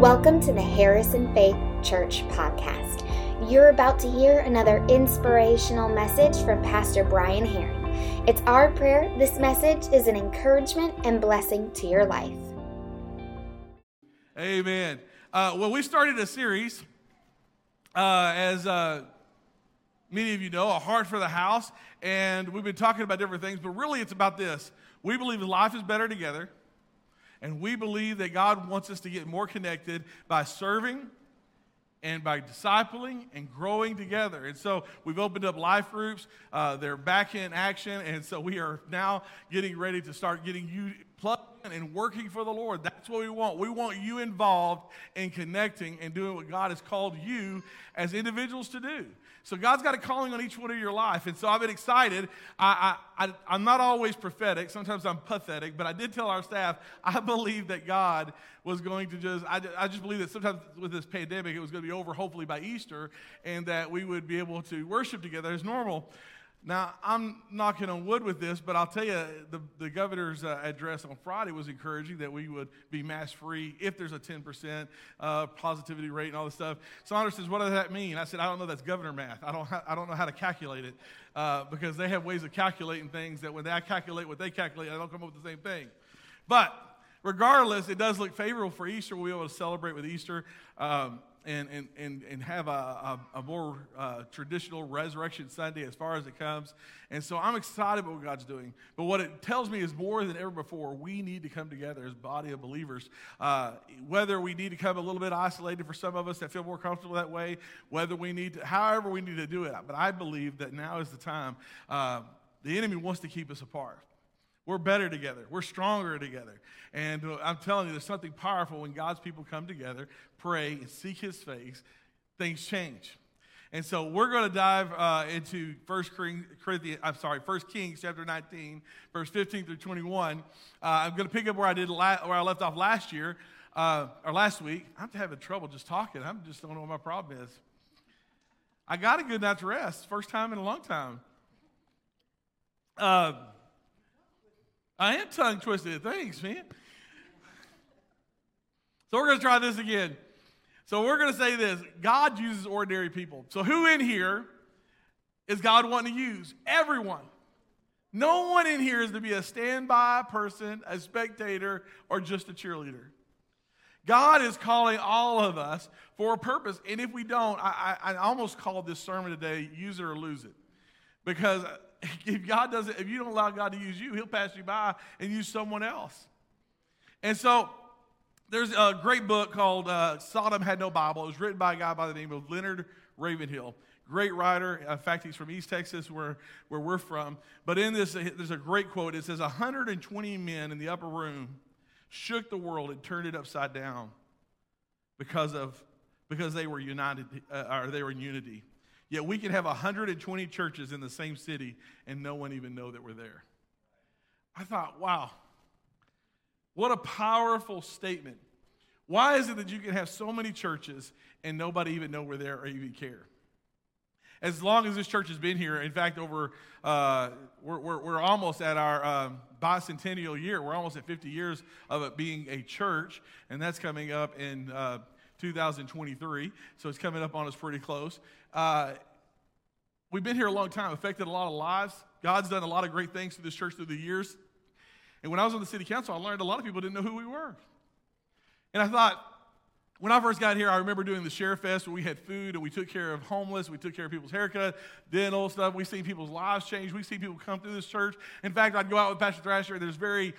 Welcome to the Harrison Faith Church podcast. You're about to hear another inspirational message from Pastor Brian Herring. It's our prayer this message is an encouragement and blessing to your life. Amen. Uh, well, we started a series, uh, as uh, many of you know, A Heart for the House, and we've been talking about different things, but really it's about this. We believe life is better together, and we believe that God wants us to get more connected by serving and by discipling and growing together. And so we've opened up life groups. Uh, they're back in action. And so we are now getting ready to start getting you plugged in and working for the Lord. That's what we want. We want you involved in connecting and doing what God has called you as individuals to do. So God's got a calling on each one of your life. And so I've been excited. I, I, I, am not always prophetic. Sometimes I'm pathetic. But I did tell our staff, I believe that God was going to just, I, I just believe that sometimes with this pandemic, it was going to be over hopefully by Easter and that we would be able to worship together as normal. Now, I'm knocking on wood with this, but I'll tell you, the, the governor's uh, address on Friday was encouraging that we would be mask free if there's a 10% uh, positivity rate and all this stuff. Saunders says, What does that mean? I said, I don't know. That's governor math. I don't, I don't know how to calculate it uh, because they have ways of calculating things that when I calculate what they calculate, I don't come up with the same thing. But regardless, it does look favorable for Easter. We'll be able to celebrate with Easter. Um, and, and, and, and have a, a, a more uh, traditional Resurrection Sunday as far as it comes. And so I'm excited about what God's doing. But what it tells me is more than ever before, we need to come together as body of believers. Uh, whether we need to come a little bit isolated for some of us that feel more comfortable that way, whether we need to, however we need to do it. But I believe that now is the time. Uh, the enemy wants to keep us apart. We're better together. We're stronger together. And uh, I'm telling you, there's something powerful when God's people come together, pray, and seek His face, things change. And so we're going to dive uh, into First Corinthians, I'm sorry, First Kings chapter 19, verse 15 through 21. Uh, I'm going to pick up where I did la- where I left off last year uh, or last week. I'm having trouble just talking. I just don't know what my problem is. I got a good night's rest, first time in a long time. I am tongue twisted. Thanks, man. So we're going to try this again. So we're going to say this God uses ordinary people. So who in here is God wanting to use? Everyone. No one in here is to be a standby person, a spectator, or just a cheerleader. God is calling all of us for a purpose. And if we don't, I, I, I almost called this sermon today, use it or lose it. Because if God doesn't, if you don't allow God to use you, He'll pass you by and use someone else. And so there's a great book called uh, Sodom Had No Bible. It was written by a guy by the name of Leonard Ravenhill. Great writer. In fact, he's from East Texas, where, where we're from. But in this, there's a great quote. It says, 120 men in the upper room shook the world and turned it upside down because, of, because they were united, uh, or they were in unity. Yet we can have 120 churches in the same city and no one even know that we're there. I thought, wow, what a powerful statement. Why is it that you can have so many churches and nobody even know we're there or even care? As long as this church has been here, in fact, over uh, we're, we're, we're, almost at our um, bicentennial year. We're almost at 50 years of it being a church, and that's coming up in uh, 2023. So it's coming up on us pretty close. Uh, we've been here a long time, affected a lot of lives. God's done a lot of great things through this church through the years. And when I was on the city council, I learned a lot of people didn't know who we were. And I thought, when I first got here, I remember doing the Sheriff Fest where we had food and we took care of homeless, we took care of people's haircut, dental stuff. We've seen people's lives change. We've seen people come through this church. In fact, I'd go out with Pastor Thrasher. There's very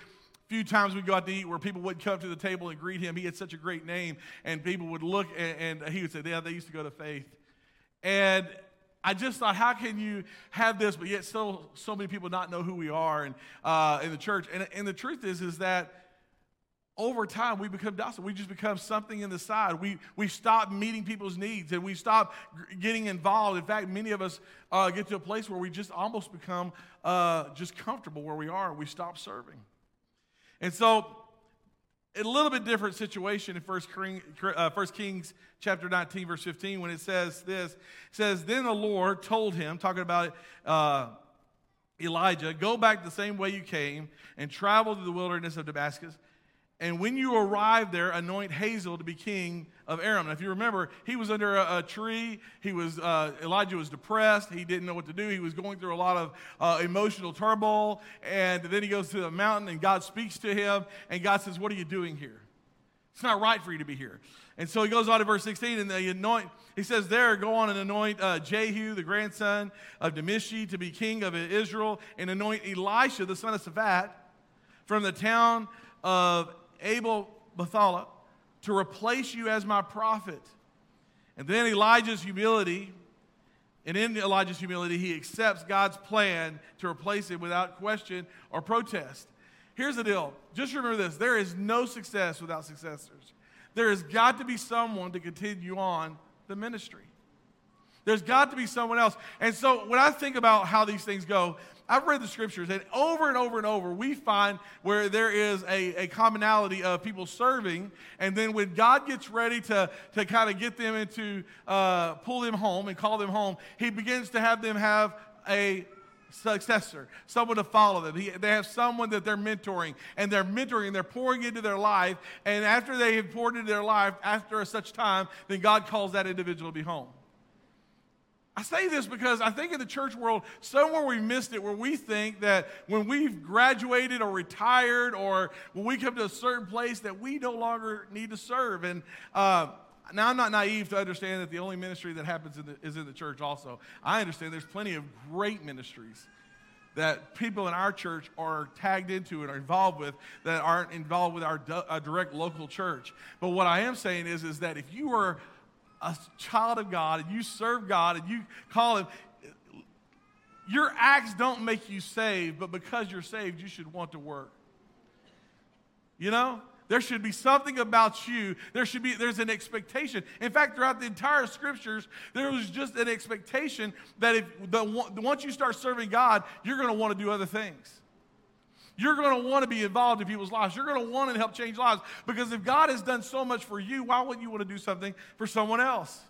few times we'd go out to eat where people would come to the table and greet him. He had such a great name, and people would look and, and he would say, Yeah, they used to go to faith. And I just thought, how can you have this, but yet still so many people not know who we are and, uh, in the church? And, and the truth is, is that over time we become docile. We just become something in the side. We, we stop meeting people's needs and we stop getting involved. In fact, many of us uh, get to a place where we just almost become uh, just comfortable where we are and we stop serving. And so, a little bit different situation in 1 uh, Kings chapter 19, verse 15, when it says this. It says, Then the Lord told him, talking about uh, Elijah, go back the same way you came and travel to the wilderness of Damascus. And when you arrive there, anoint Hazael to be king of Aram. Now, if you remember, he was under a, a tree. He was uh, Elijah was depressed. He didn't know what to do. He was going through a lot of uh, emotional turmoil. And then he goes to the mountain, and God speaks to him. And God says, "What are you doing here? It's not right for you to be here." And so he goes on to verse 16, and they anoint. He says, "There, go on and anoint uh, Jehu, the grandson of Demishi, to be king of Israel, and anoint Elisha, the son of Shaphat, from the town of Abel Bethala to replace you as my prophet. And then Elijah's humility, and in Elijah's humility, he accepts God's plan to replace him without question or protest. Here's the deal just remember this there is no success without successors. There has got to be someone to continue on the ministry. There's got to be someone else. And so when I think about how these things go, I've read the scriptures, and over and over and over, we find where there is a, a commonality of people serving, and then when God gets ready to, to kind of get them into, uh, pull them home and call them home, He begins to have them have a successor, someone to follow them. He, they have someone that they're mentoring, and they're mentoring, and they're pouring into their life, and after they have poured into their life, after such time, then God calls that individual to be home. I say this because I think in the church world, somewhere we missed it where we think that when we've graduated or retired or when we come to a certain place that we no longer need to serve. And uh, now I'm not naive to understand that the only ministry that happens in the, is in the church also. I understand there's plenty of great ministries that people in our church are tagged into and are involved with that aren't involved with our, our direct local church. But what I am saying is, is that if you are a child of God and you serve God and you call Him, your acts don't make you saved, but because you're saved, you should want to work. You know? There should be something about you. There should be, there's an expectation. In fact, throughout the entire scriptures, there was just an expectation that if the, once you start serving God, you're going to want to do other things. You're going to want to be involved in people's lives. You're going to want to help change lives because if God has done so much for you, why wouldn't you want to do something for someone else?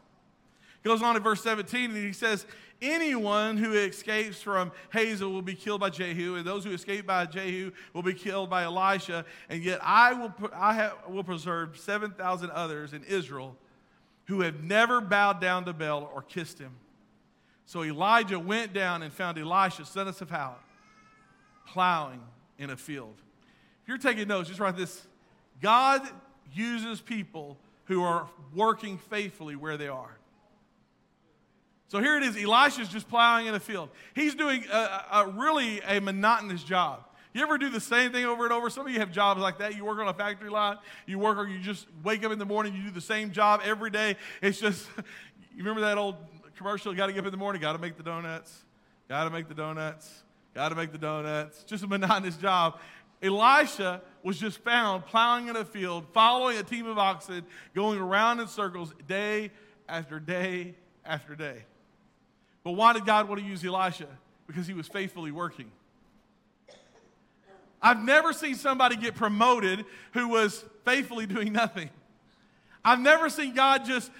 Goes on in verse 17 and he says, Anyone who escapes from Hazael will be killed by Jehu, and those who escape by Jehu will be killed by Elisha. And yet I will, I have, will preserve 7,000 others in Israel who have never bowed down to Baal or kissed him. So Elijah went down and found Elisha, son of Shaphat, plowing in a field. If you're taking notes, just write this God uses people who are working faithfully where they are. So here it is Elisha's just plowing in a field. He's doing a, a, really a monotonous job. You ever do the same thing over and over? Some of you have jobs like that. You work on a factory line, you work or you just wake up in the morning, you do the same job every day. It's just, you remember that old commercial, got to get up in the morning, got to make the donuts, got to make the donuts. Got to make the donuts. Just a monotonous job. Elisha was just found plowing in a field, following a team of oxen, going around in circles day after day after day. But why did God want to use Elisha? Because he was faithfully working. I've never seen somebody get promoted who was faithfully doing nothing. I've never seen God just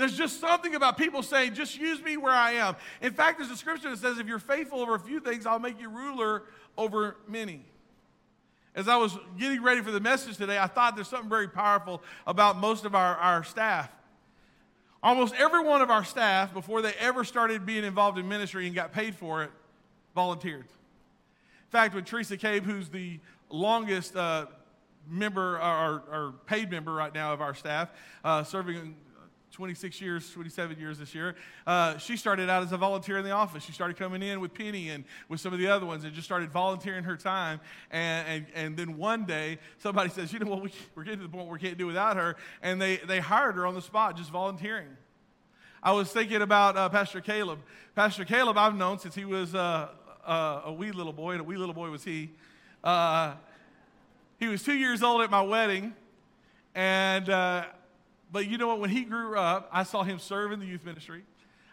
there's just something about people saying, just use me where I am. In fact, there's a scripture that says, if you're faithful over a few things, I'll make you ruler over many. As I was getting ready for the message today, I thought there's something very powerful about most of our, our staff. Almost every one of our staff, before they ever started being involved in ministry and got paid for it, volunteered. In fact, when Teresa Cabe, who's the longest uh, member or, or, paid member right now of our staff, uh, serving 26 years, 27 years this year. Uh, she started out as a volunteer in the office. She started coming in with Penny and with some of the other ones and just started volunteering her time. And, and, and then one day, somebody says, you know what, we, we're getting to the point where we can't do without her. And they, they hired her on the spot, just volunteering. I was thinking about uh, Pastor Caleb. Pastor Caleb, I've known since he was uh, uh, a wee little boy, and a wee little boy was he. Uh, he was two years old at my wedding, and uh, but you know what? When he grew up, I saw him serve in the youth ministry.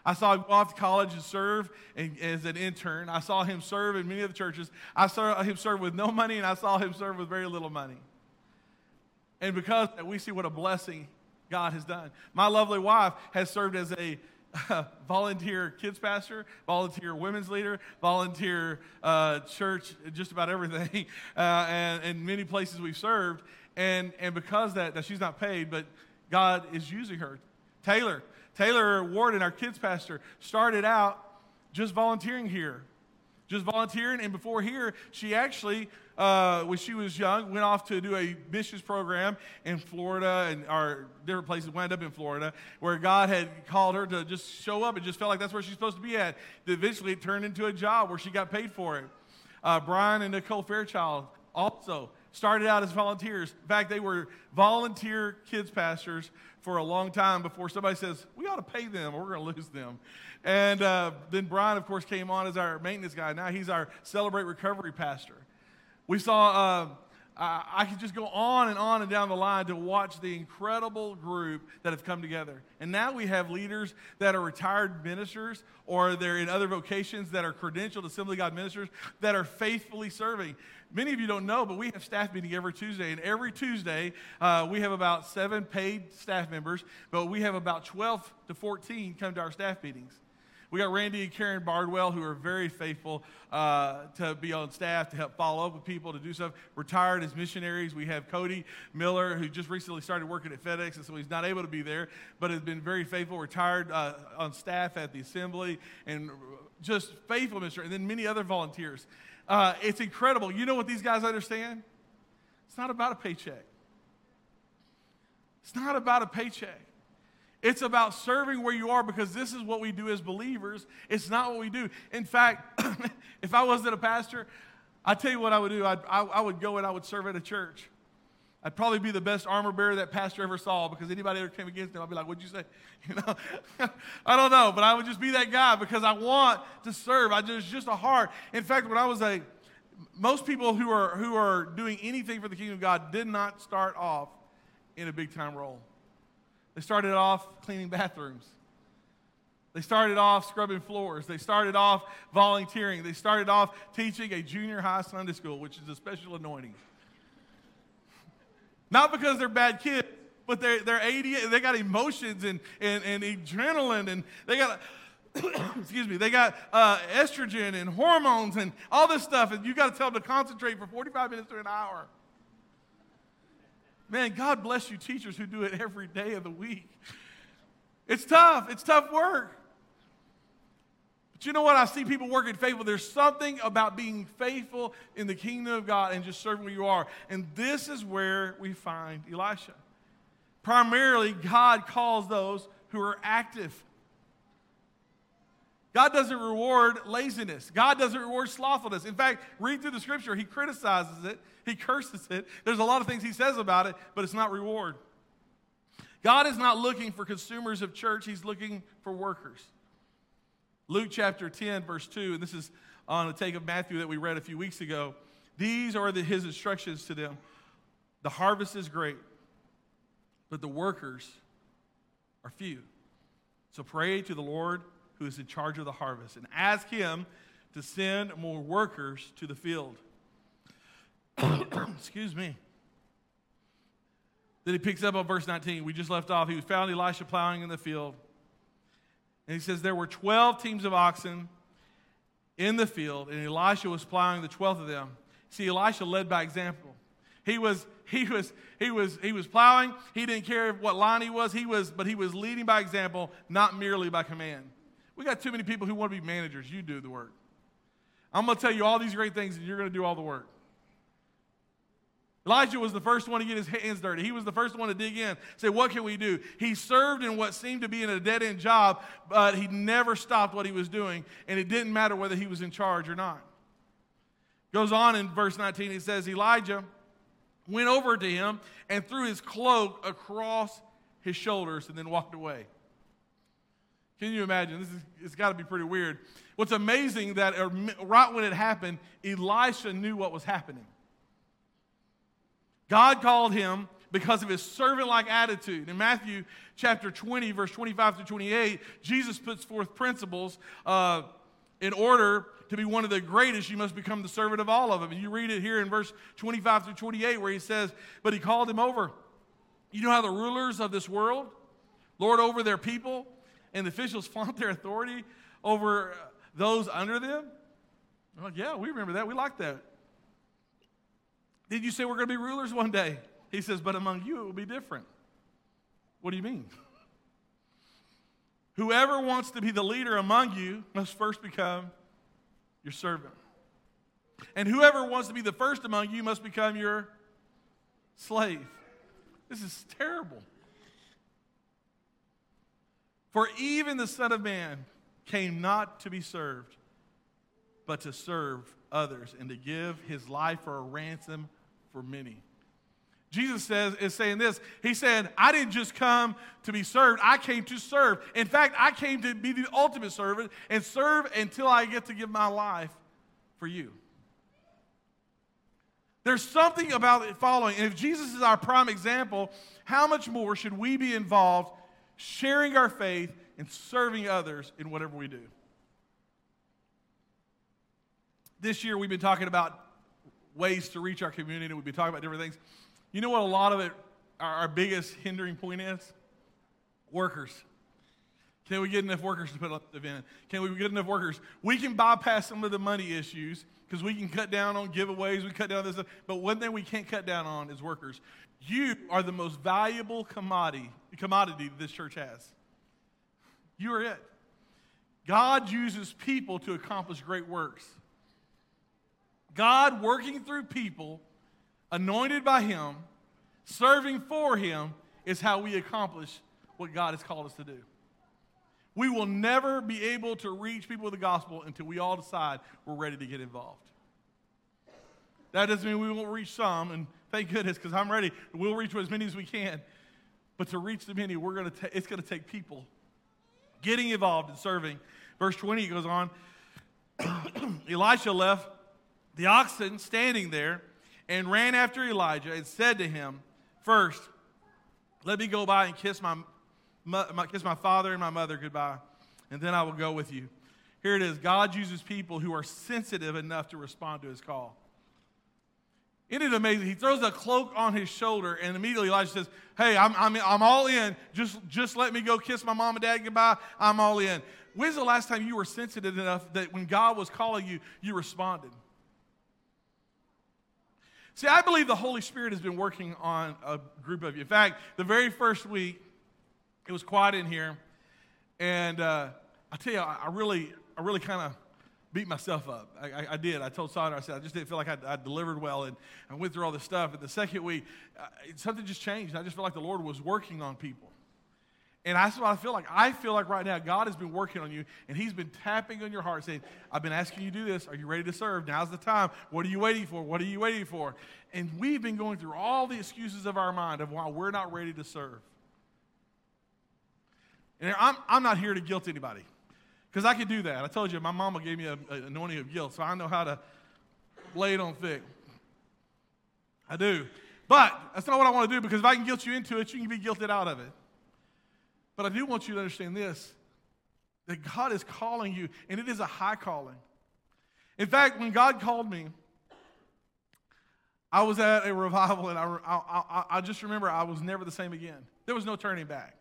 I saw him go off to college and serve as an intern. I saw him serve in many of the churches. I saw him serve with no money, and I saw him serve with very little money. And because we see what a blessing God has done. My lovely wife has served as a volunteer kids pastor, volunteer women's leader, volunteer uh, church, just about everything, uh, and in many places we've served. And, and because that, that she's not paid, but God is using her. Taylor, Taylor Warden, our kids pastor, started out just volunteering here just volunteering. And before here, she actually, uh, when she was young, went off to do a missions program in Florida and our different places, wound up in Florida, where God had called her to just show up and just felt like that's where she's supposed to be at. Eventually, it turned into a job where she got paid for it. Uh, Brian and Nicole Fairchild also started out as volunteers. In fact, they were volunteer kids pastors for a long time before somebody says, we ought to pay them or we're going to lose them. And uh, then Brian, of course, came on as our maintenance guy. Now he's our Celebrate Recovery pastor. We saw, uh, I, I could just go on and on and down the line to watch the incredible group that have come together. And now we have leaders that are retired ministers or they're in other vocations that are credentialed Assembly God ministers that are faithfully serving. Many of you don't know, but we have staff meeting every Tuesday. And every Tuesday, uh, we have about seven paid staff members, but we have about 12 to 14 come to our staff meetings. We got Randy and Karen Bardwell, who are very faithful uh, to be on staff, to help follow up with people, to do stuff. Retired as missionaries. We have Cody Miller, who just recently started working at FedEx, and so he's not able to be there, but has been very faithful, retired uh, on staff at the assembly, and just faithful minister, and then many other volunteers. Uh, it's incredible. You know what these guys understand? It's not about a paycheck. It's not about a paycheck. It's about serving where you are because this is what we do as believers. It's not what we do. In fact, if I wasn't a pastor, I tell you what I would do. I'd, I, I would go and I would serve at a church. I'd probably be the best armor bearer that pastor ever saw because anybody ever came against him, I'd be like, "What'd you say?" You know, I don't know, but I would just be that guy because I want to serve. I just just a heart. In fact, when I was a, most people who are who are doing anything for the kingdom of God did not start off in a big time role. They started off cleaning bathrooms. They started off scrubbing floors. They started off volunteering. They started off teaching a junior high Sunday school, which is a special anointing. Not because they're bad kids, but they're, they're ADD, they got emotions and, and, and adrenaline, and they got, excuse me, they got uh, estrogen and hormones and all this stuff, and you got to tell them to concentrate for 45 minutes to an hour. Man, God bless you, teachers who do it every day of the week. It's tough, it's tough work. But you know what? I see people working faithful. There's something about being faithful in the kingdom of God and just serving where you are. And this is where we find Elisha. Primarily, God calls those who are active. God doesn't reward laziness. God doesn't reward slothfulness. In fact, read through the scripture, he criticizes it, he curses it. There's a lot of things he says about it, but it's not reward. God is not looking for consumers of church, he's looking for workers. Luke chapter 10, verse 2, and this is on the take of Matthew that we read a few weeks ago. These are the, his instructions to them The harvest is great, but the workers are few. So pray to the Lord who is in charge of the harvest, and ask him to send more workers to the field. Excuse me. Then he picks up on verse 19. We just left off. He was found Elisha plowing in the field. And he says, There were 12 teams of oxen in the field, and Elisha was plowing the 12th of them. See, Elisha led by example. He was, he was, he was, he was plowing. He didn't care what line he was. He was, but he was leading by example, not merely by command. We got too many people who want to be managers. You do the work. I'm going to tell you all these great things, and you're going to do all the work. Elijah was the first one to get his hands dirty. He was the first one to dig in, say, What can we do? He served in what seemed to be in a dead end job, but he never stopped what he was doing, and it didn't matter whether he was in charge or not. Goes on in verse 19, he says, Elijah went over to him and threw his cloak across his shoulders and then walked away. Can you imagine? This is, it's got to be pretty weird. What's amazing that er, right when it happened, Elisha knew what was happening. God called him because of his servant like attitude. In Matthew chapter 20, verse 25 through 28, Jesus puts forth principles uh, in order to be one of the greatest, you must become the servant of all of them. And you read it here in verse 25 through 28, where he says, But he called him over. You know how the rulers of this world lord over their people? and the officials flaunt their authority over those under them? I'm like, yeah, we remember that. We like that. Did you say we're going to be rulers one day? He says, But among you it will be different. What do you mean? Whoever wants to be the leader among you must first become your servant. And whoever wants to be the first among you must become your slave. This is terrible. For even the Son of Man came not to be served, but to serve others and to give his life for a ransom for many. Jesus says is saying this. He said, I didn't just come to be served, I came to serve. In fact, I came to be the ultimate servant and serve until I get to give my life for you. There's something about following. And if Jesus is our prime example, how much more should we be involved sharing our faith and serving others in whatever we do? This year, we've been talking about ways to reach our community. We've been talking about different things. You know what a lot of it, our, our biggest hindering point is? Workers. Can we get enough workers to put up the event? Can we get enough workers? We can bypass some of the money issues because we can cut down on giveaways, we cut down this stuff. But one thing we can't cut down on is workers. You are the most valuable commodity, commodity this church has. You are it. God uses people to accomplish great works. God working through people anointed by Him, serving for Him, is how we accomplish what God has called us to do. We will never be able to reach people with the gospel until we all decide we're ready to get involved. That doesn't mean we won't reach some, and thank goodness, because I'm ready. We'll reach as many as we can. But to reach the many, we're gonna ta- it's going to take people getting involved and serving. Verse 20 goes on Elisha left the oxen standing there and ran after Elijah and said to him, First, let me go by and kiss my, my, kiss my father and my mother goodbye, and then I will go with you. Here it is God uses people who are sensitive enough to respond to his call. Isn't it amazing? He throws a cloak on his shoulder, and immediately Elijah says, Hey, I'm, I'm, I'm all in. Just, just let me go kiss my mom and dad goodbye. I'm all in. When's the last time you were sensitive enough that when God was calling you, you responded? See, I believe the Holy Spirit has been working on a group of you. In fact, the very first week, it was quiet in here, and uh, I tell you, I, really, I really kind of beat myself up. I, I, I, did. I told Sandra, I said, I just didn't feel like I, I delivered well, and I went through all this stuff. And the second week, uh, something just changed. I just felt like the Lord was working on people. And that's what I feel like. I feel like right now God has been working on you and He's been tapping on your heart saying, I've been asking you to do this. Are you ready to serve? Now's the time. What are you waiting for? What are you waiting for? And we've been going through all the excuses of our mind of why we're not ready to serve. And I'm, I'm not here to guilt anybody because I could do that. I told you, my mama gave me an anointing of guilt, so I know how to lay it on thick. I do. But that's not what I want to do because if I can guilt you into it, you can be guilted out of it. But I do want you to understand this that God is calling you, and it is a high calling. In fact, when God called me, I was at a revival, and I, I, I, just remember I was never the same again. There was no turning back.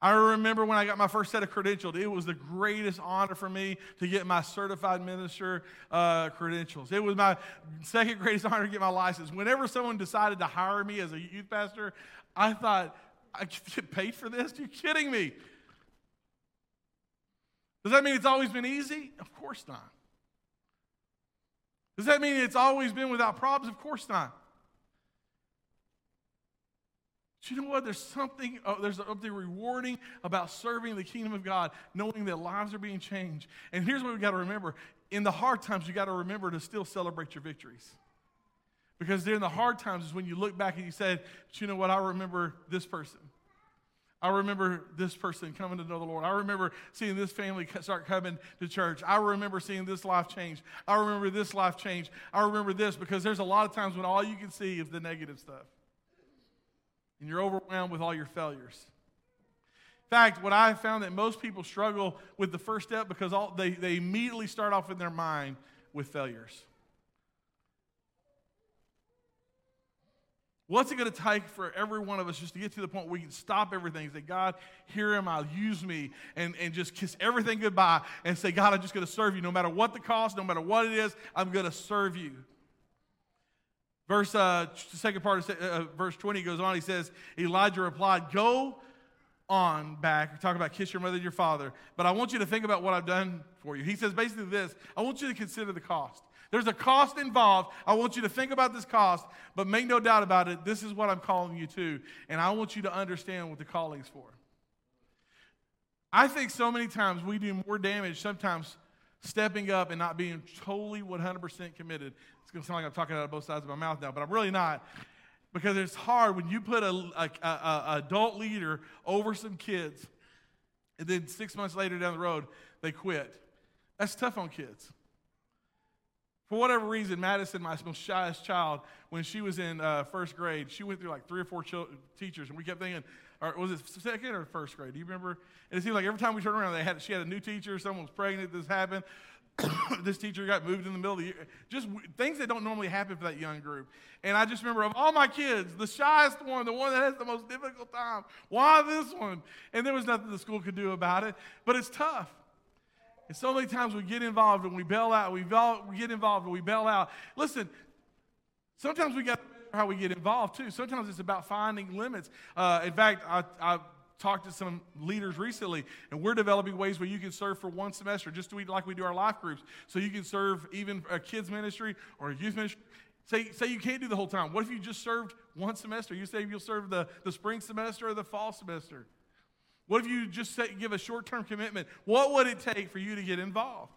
I remember when I got my first set of credentials, it was the greatest honor for me to get my certified minister uh, credentials. It was my second greatest honor to get my license. Whenever someone decided to hire me as a youth pastor, I thought, I get paid for this? You're kidding me. Does that mean it's always been easy? Of course not. Does that mean it's always been without problems? Of course not. You know what? There's something, uh, there's something rewarding about serving the kingdom of God, knowing that lives are being changed. And here's what we got to remember: in the hard times, you got to remember to still celebrate your victories. Because during the hard times is when you look back and you said, but you know what? I remember this person. I remember this person coming to know the Lord. I remember seeing this family start coming to church. I remember seeing this life change. I remember this life change. I remember this because there's a lot of times when all you can see is the negative stuff. And you're overwhelmed with all your failures. In fact, what I found that most people struggle with the first step because all, they, they immediately start off in their mind with failures. What's it going to take for every one of us just to get to the point where we can stop everything, and say, God, here am I, use me, and, and just kiss everything goodbye and say, God, I'm just going to serve you no matter what the cost, no matter what it is, I'm going to serve you. Verse, uh, the second part of uh, verse 20 goes on. He says, Elijah replied, Go on back. Talk about kiss your mother and your father. But I want you to think about what I've done for you. He says basically this I want you to consider the cost. There's a cost involved. I want you to think about this cost, but make no doubt about it. This is what I'm calling you to. And I want you to understand what the calling's for. I think so many times we do more damage sometimes stepping up and not being totally 100% committed. It's going to sound like I'm talking out of both sides of my mouth now, but I'm really not. Because it's hard when you put a, a, a, a adult leader over some kids, and then six months later down the road, they quit. That's tough on kids. For whatever reason, Madison, my most shyest child, when she was in uh, first grade, she went through like three or four teachers, and we kept thinking, or was it second or first grade? Do you remember? And it seemed like every time we turned around, they had she had a new teacher, someone was pregnant, this happened. this teacher got moved in the middle of the year. Just things that don't normally happen for that young group. And I just remember of all my kids, the shyest one, the one that has the most difficult time, why this one? And there was nothing the school could do about it. But it's tough. And so many times we get involved and we bail out, we, bail, we get involved and we bail out. Listen, sometimes we got how we get involved too. Sometimes it's about finding limits. Uh, in fact, I, I talked to some leaders recently, and we're developing ways where you can serve for one semester, just like we do our life groups. So you can serve even a kids ministry or a youth ministry. Say, say you can't do the whole time. What if you just served one semester? You say you'll serve the, the spring semester or the fall semester. What if you just give a short term commitment? What would it take for you to get involved?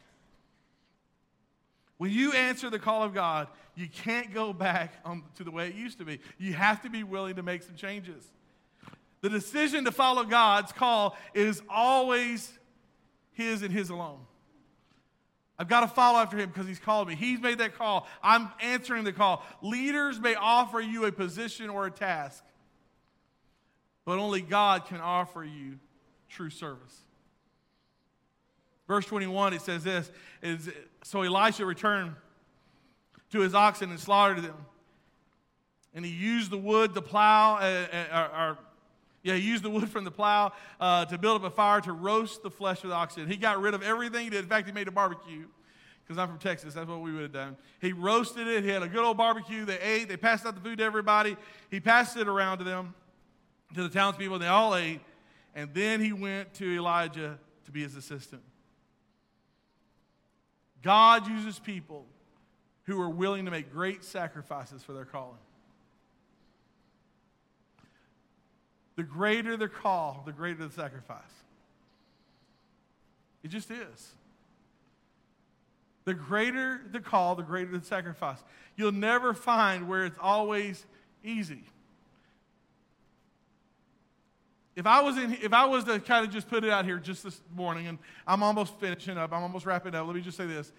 When you answer the call of God, you can't go back on, to the way it used to be. You have to be willing to make some changes. The decision to follow God's call is always His and His alone. I've got to follow after Him because He's called me. He's made that call. I'm answering the call. Leaders may offer you a position or a task, but only God can offer you true service. Verse 21, it says this is, So Elisha returned to his oxen and slaughtered them. And he used the wood to plow, uh, uh, or, yeah, he used the wood from the plow uh, to build up a fire to roast the flesh of the oxen. He got rid of everything he did. In fact, he made a barbecue because I'm from Texas. That's what we would have done. He roasted it. He had a good old barbecue. They ate. They passed out the food to everybody. He passed it around to them, to the townspeople, and they all ate. And then he went to Elijah to be his assistant. God uses people who are willing to make great sacrifices for their calling. The greater the call, the greater the sacrifice. It just is. The greater the call, the greater the sacrifice. You'll never find where it's always easy. If I was in, if I was to kind of just put it out here just this morning, and I'm almost finishing up, I'm almost wrapping up. Let me just say this.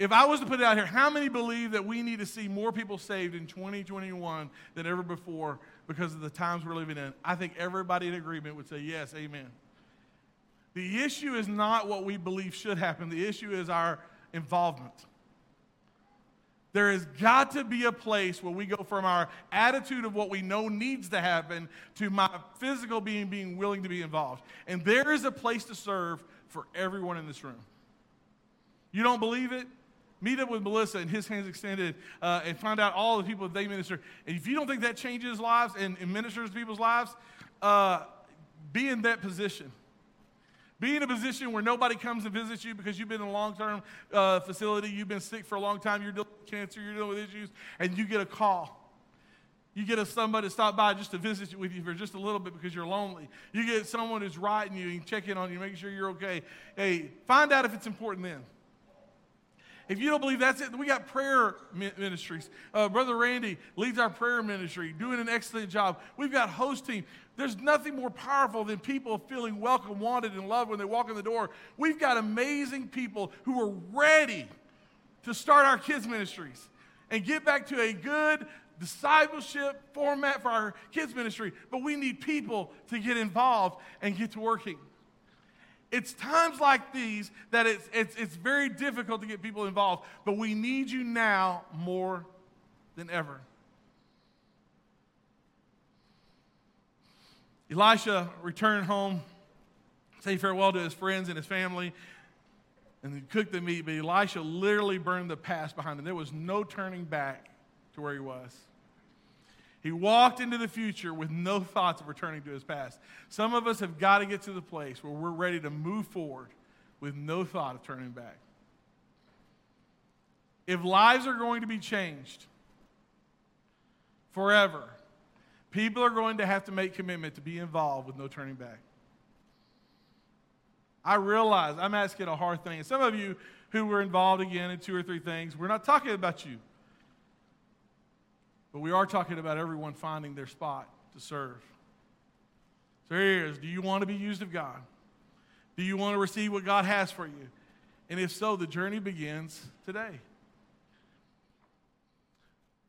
If I was to put it out here, how many believe that we need to see more people saved in 2021 than ever before because of the times we're living in? I think everybody in agreement would say yes, amen. The issue is not what we believe should happen, the issue is our involvement. There has got to be a place where we go from our attitude of what we know needs to happen to my physical being being willing to be involved. And there is a place to serve for everyone in this room. You don't believe it? Meet up with Melissa and his hands extended uh, and find out all the people that they minister. And if you don't think that changes lives and, and ministers people's lives, uh, be in that position. Be in a position where nobody comes and visits you because you've been in a long term uh, facility, you've been sick for a long time, you're dealing with cancer, you're dealing with issues, and you get a call. You get a, somebody to stop by just to visit with you for just a little bit because you're lonely. You get someone who's writing you and checking on you, making sure you're okay. Hey, find out if it's important then. If you don't believe that's it, we got prayer ministries. Uh, Brother Randy leads our prayer ministry, doing an excellent job. We've got host team. There's nothing more powerful than people feeling welcome, wanted, and loved when they walk in the door. We've got amazing people who are ready to start our kids' ministries and get back to a good discipleship format for our kids' ministry. But we need people to get involved and get to working. It's times like these that it's, it's, it's very difficult to get people involved, but we need you now more than ever. Elisha returned home, say farewell to his friends and his family, and he cooked the meat. But Elisha literally burned the past behind him. There was no turning back to where he was. He walked into the future with no thoughts of returning to his past. Some of us have got to get to the place where we're ready to move forward with no thought of turning back. If lives are going to be changed forever, people are going to have to make commitment to be involved with no turning back. I realize I'm asking a hard thing. And some of you who were involved again in two or three things, we're not talking about you. But we are talking about everyone finding their spot to serve. So here here is do you want to be used of God? Do you want to receive what God has for you? And if so, the journey begins today.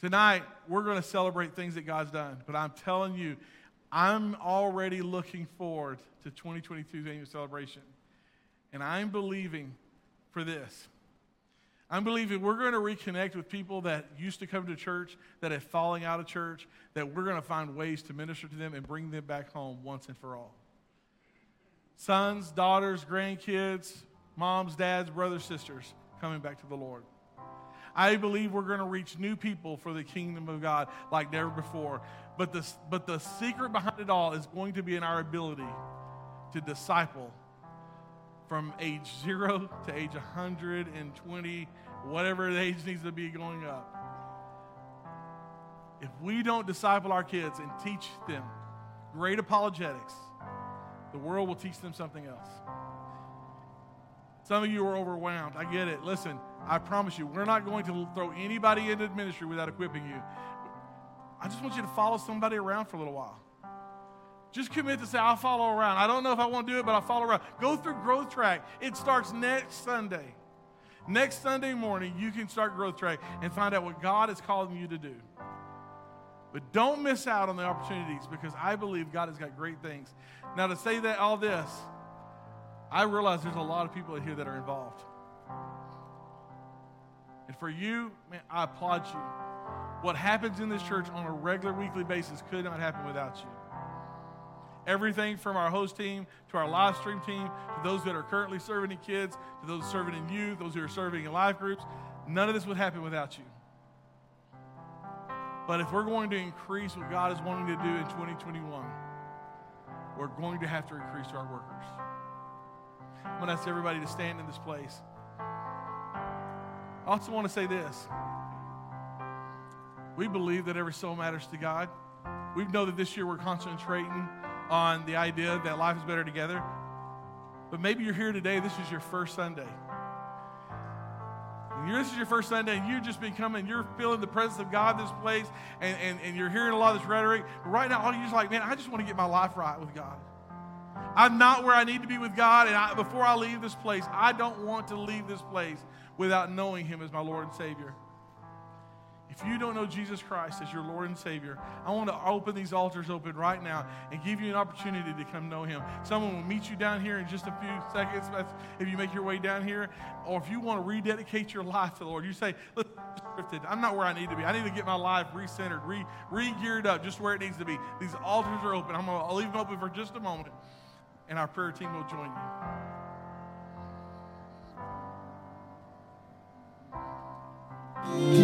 Tonight, we're going to celebrate things that God's done. But I'm telling you, I'm already looking forward to 2022's annual celebration. And I'm believing for this. I'm believing we're going to reconnect with people that used to come to church, that have falling out of church, that we're going to find ways to minister to them and bring them back home once and for all. Sons, daughters, grandkids, moms, dads, brothers, sisters coming back to the Lord. I believe we're going to reach new people for the kingdom of God like never before. But the, but the secret behind it all is going to be in our ability to disciple from age zero to age 120, whatever the age needs to be going up. If we don't disciple our kids and teach them great apologetics, the world will teach them something else. Some of you are overwhelmed. I get it. Listen, I promise you, we're not going to throw anybody into ministry without equipping you. I just want you to follow somebody around for a little while. Just commit to say, I'll follow around. I don't know if I want to do it, but I'll follow around. Go through Growth Track. It starts next Sunday. Next Sunday morning, you can start Growth Track and find out what God is calling you to do. But don't miss out on the opportunities because I believe God has got great things. Now, to say that all this, I realize there's a lot of people here that are involved. And for you, man, I applaud you. What happens in this church on a regular weekly basis could not happen without you. Everything from our host team to our live stream team to those that are currently serving in kids to those serving in youth, those who are serving in life groups, none of this would happen without you. But if we're going to increase what God is wanting to do in 2021, we're going to have to increase our workers. I'm going to ask everybody to stand in this place. I also want to say this. We believe that every soul matters to God. We know that this year we're concentrating on the idea that life is better together. But maybe you're here today, this is your first Sunday. this is your first Sunday, and you've just been coming, you're feeling the presence of God in this place, and, and, and you're hearing a lot of this rhetoric. But right now, all you're just like, man, I just want to get my life right with God. I'm not where I need to be with God, and I, before I leave this place, I don't want to leave this place without knowing Him as my Lord and Savior. If you don't know Jesus Christ as your Lord and Savior, I want to open these altars open right now and give you an opportunity to come know Him. Someone will meet you down here in just a few seconds if you make your way down here. Or if you want to rededicate your life to the Lord, you say, I'm not where I need to be. I need to get my life recentered, re re geared up, just where it needs to be. These altars are open. I'm going to leave them open for just a moment, and our prayer team will join you.